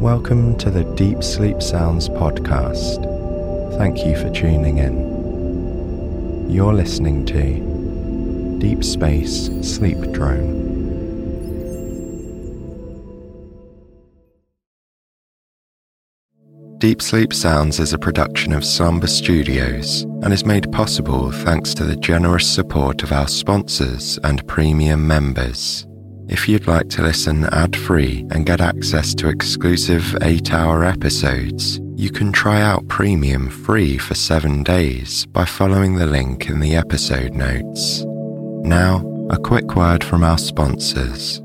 Welcome to the Deep Sleep Sounds podcast. Thank you for tuning in. You're listening to Deep Space Sleep Drone. Deep Sleep Sounds is a production of Slumber Studios and is made possible thanks to the generous support of our sponsors and premium members. If you'd like to listen ad free and get access to exclusive 8 hour episodes, you can try out Premium free for 7 days by following the link in the episode notes. Now, a quick word from our sponsors.